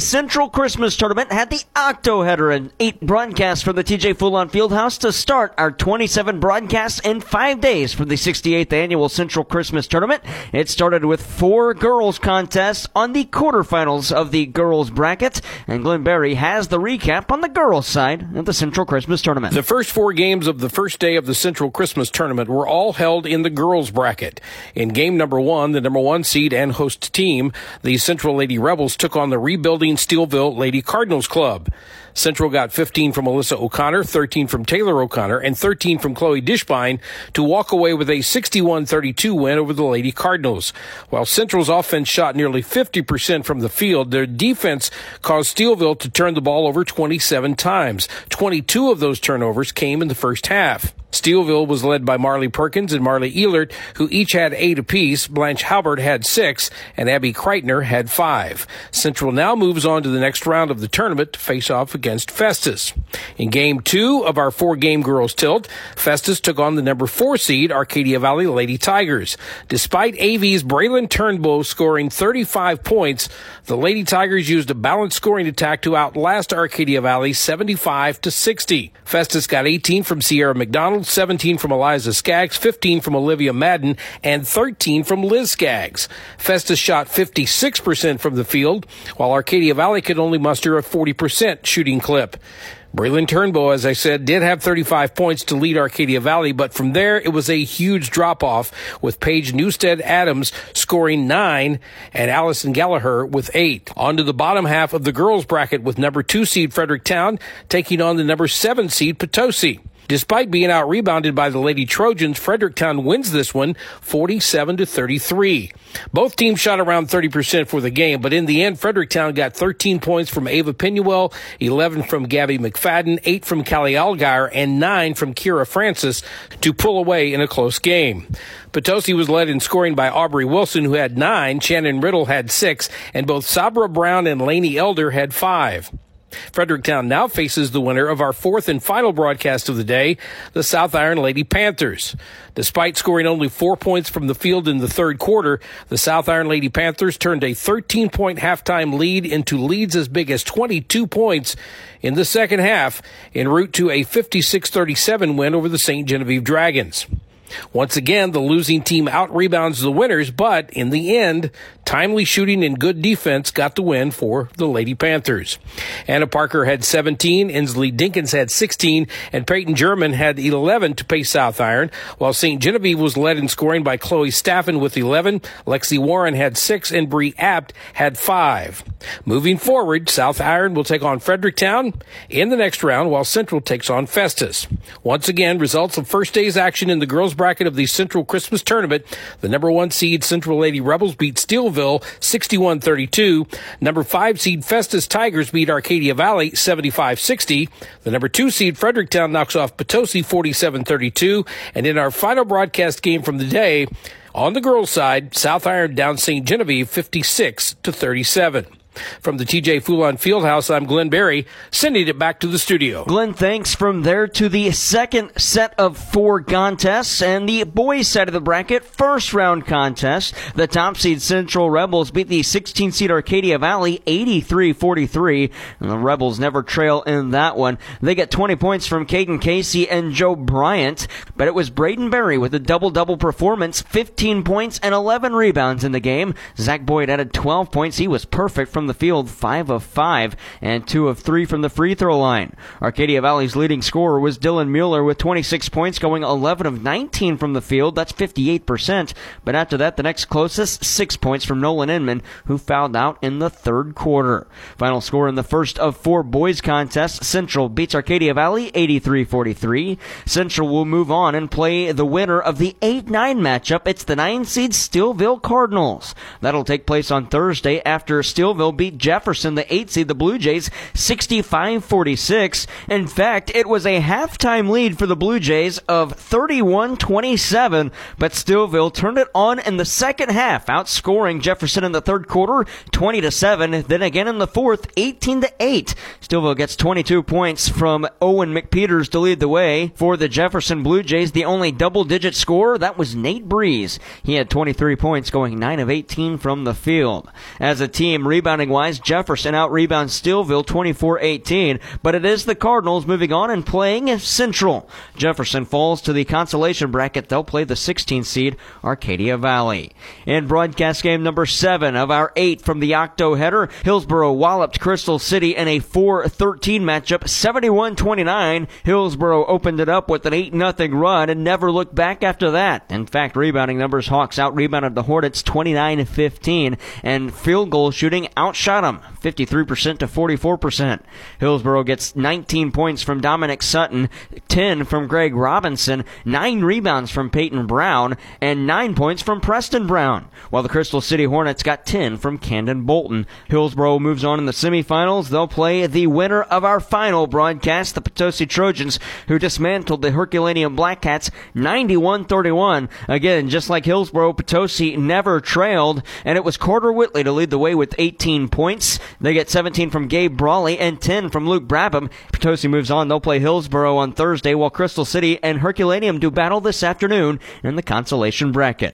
Central Christmas Tournament had the Octo Header and eight broadcasts from the TJ Fulon Fieldhouse to start our 27 broadcasts in five days for the 68th annual Central Christmas Tournament. It started with four girls contests on the quarterfinals of the girls bracket, and Glenn Berry has the recap on the girls side of the Central Christmas Tournament. The first four games of the first day of the Central Christmas Tournament were all held in the girls bracket. In game number one, the number one seed and host team, the Central Lady Rebels took on the rebuilding Steelville Lady Cardinals Club. Central got 15 from Alyssa O'Connor, 13 from Taylor O'Connor, and 13 from Chloe Dishbine to walk away with a 61-32 win over the Lady Cardinals. While Central's offense shot nearly 50% from the field, their defense caused Steelville to turn the ball over 27 times. 22 of those turnovers came in the first half. Steelville was led by Marley Perkins and Marley Ehlert, who each had eight apiece. Blanche Halbert had six, and Abby Kreitner had five. Central now moves on to the next round of the tournament to face off against Festus. In game two of our four game girls tilt, Festus took on the number four seed Arcadia Valley Lady Tigers. Despite AV's Braylon Turnbull scoring 35 points, the Lady Tigers used a balanced scoring attack to outlast Arcadia Valley 75 to 60. Festus got 18 from Sierra McDonald 17 from Eliza Skaggs, 15 from Olivia Madden, and 13 from Liz Skaggs. Festus shot 56% from the field, while Arcadia Valley could only muster a 40% shooting clip. Braylon Turnbow, as I said, did have 35 points to lead Arcadia Valley, but from there it was a huge drop off with Paige Newstead Adams scoring nine and Allison Gallagher with eight. On to the bottom half of the girls bracket with number two seed Fredericktown taking on the number seven seed Potosi. Despite being out rebounded by the Lady Trojans, Fredericktown wins this one 47 to 33. Both teams shot around 30% for the game, but in the end, Fredericktown got 13 points from Ava Pinuel, 11 from Gabby McFadden, 8 from Callie Algeier, and 9 from Kira Francis to pull away in a close game. Potosi was led in scoring by Aubrey Wilson, who had 9, Shannon Riddle had 6, and both Sabra Brown and Laney Elder had 5. Fredericktown now faces the winner of our fourth and final broadcast of the day, the South Iron Lady Panthers. Despite scoring only four points from the field in the third quarter, the South Iron Lady Panthers turned a 13 point halftime lead into leads as big as 22 points in the second half en route to a 56 37 win over the St. Genevieve Dragons. Once again, the losing team out rebounds the winners, but in the end, timely shooting and good defense got the win for the Lady Panthers. Anna Parker had 17, Inslee Dinkins had 16, and Peyton German had 11 to pay South Iron, while St. Genevieve was led in scoring by Chloe Staffen with 11, Lexi Warren had 6, and Bree Apt had 5. Moving forward, South Iron will take on Fredericktown in the next round, while Central takes on Festus. Once again, results of first day's action in the girls' bracket of the Central Christmas Tournament. The number one seed Central Lady Rebels beat Steelville 61-32. Number five seed Festus Tigers beat Arcadia Valley 75-60. The number two seed Fredericktown knocks off Potosi 47-32. And in our final broadcast game from the day, on the girls' side, South Iron down St. Genevieve 56 to 37. From the TJ Fulon Fieldhouse, I'm Glenn Berry, sending it back to the studio. Glenn, thanks. From there to the second set of four contests and the boys side of the bracket, first round contest. The top seed Central Rebels beat the 16 seed Arcadia Valley 83-43. And the Rebels never trail in that one. They get 20 points from Caden Casey and Joe Bryant, but it was Braden Berry with a double-double performance, 15 points and 11 rebounds in the game. Zach Boyd added 12 points. He was perfect from the field, 5 of 5, and 2 of 3 from the free throw line. Arcadia Valley's leading scorer was Dylan Mueller with 26 points, going 11 of 19 from the field. That's 58%. But after that, the next closest, 6 points from Nolan Inman, who fouled out in the third quarter. Final score in the first of four boys contests Central beats Arcadia Valley 83 43. Central will move on and play the winner of the 8 9 matchup. It's the 9 seed Steelville Cardinals. That'll take place on Thursday after Steelville beat Jefferson, the 8 seed, the Blue Jays, 65 46. In fact, it was a halftime lead for the Blue Jays of 31 27, but Steelville turned it on in the second half, outscoring Jefferson in the third quarter 20 to 7. Then again in the fourth, 18 to 8. Steelville gets 22 points from Owen McPeters to lead the way for the Jefferson Blue Jays. The only double digit scorer, that was Nate Breeze. He had 23 points, going 9 of 18 from the field. As a team, rebounded rebounding wise, Jefferson out rebounds Steelville 24-18, but it is the Cardinals moving on and playing Central. Jefferson falls to the consolation bracket. They'll play the 16 seed Arcadia Valley. In broadcast game number seven of our eight from the Octo header, Hillsboro walloped Crystal City in a 4-13 matchup, 71-29. Hillsboro opened it up with an 8-0 run and never looked back after that. In fact, rebounding numbers, Hawks out rebounded the Hornets 29-15 and field goal shooting outshot them 53% to 44%. Hillsboro gets 19 points from Dominic Sutton, 10 from Greg Robinson, 9 rebounds from Peyton Brown, and 9 points from Preston Brown, while the Crystal City Hornets got 10 from Camden Bolton. Hillsboro moves on in the semifinals. They'll play the winner of our final broadcast, the Potosi Trojans, who dismantled the Herculaneum Black Cats 91-31. Again, just like Hillsboro, Potosi never trailed, and it was Carter Whitley to lead the way with 18 points. They get 17 from Gabe Brawley and 10 from Luke Brabham. Potosi moves on. They'll play Hillsboro on Thursday, while Crystal City and Herculaneum do battle this afternoon in the consolation bracket.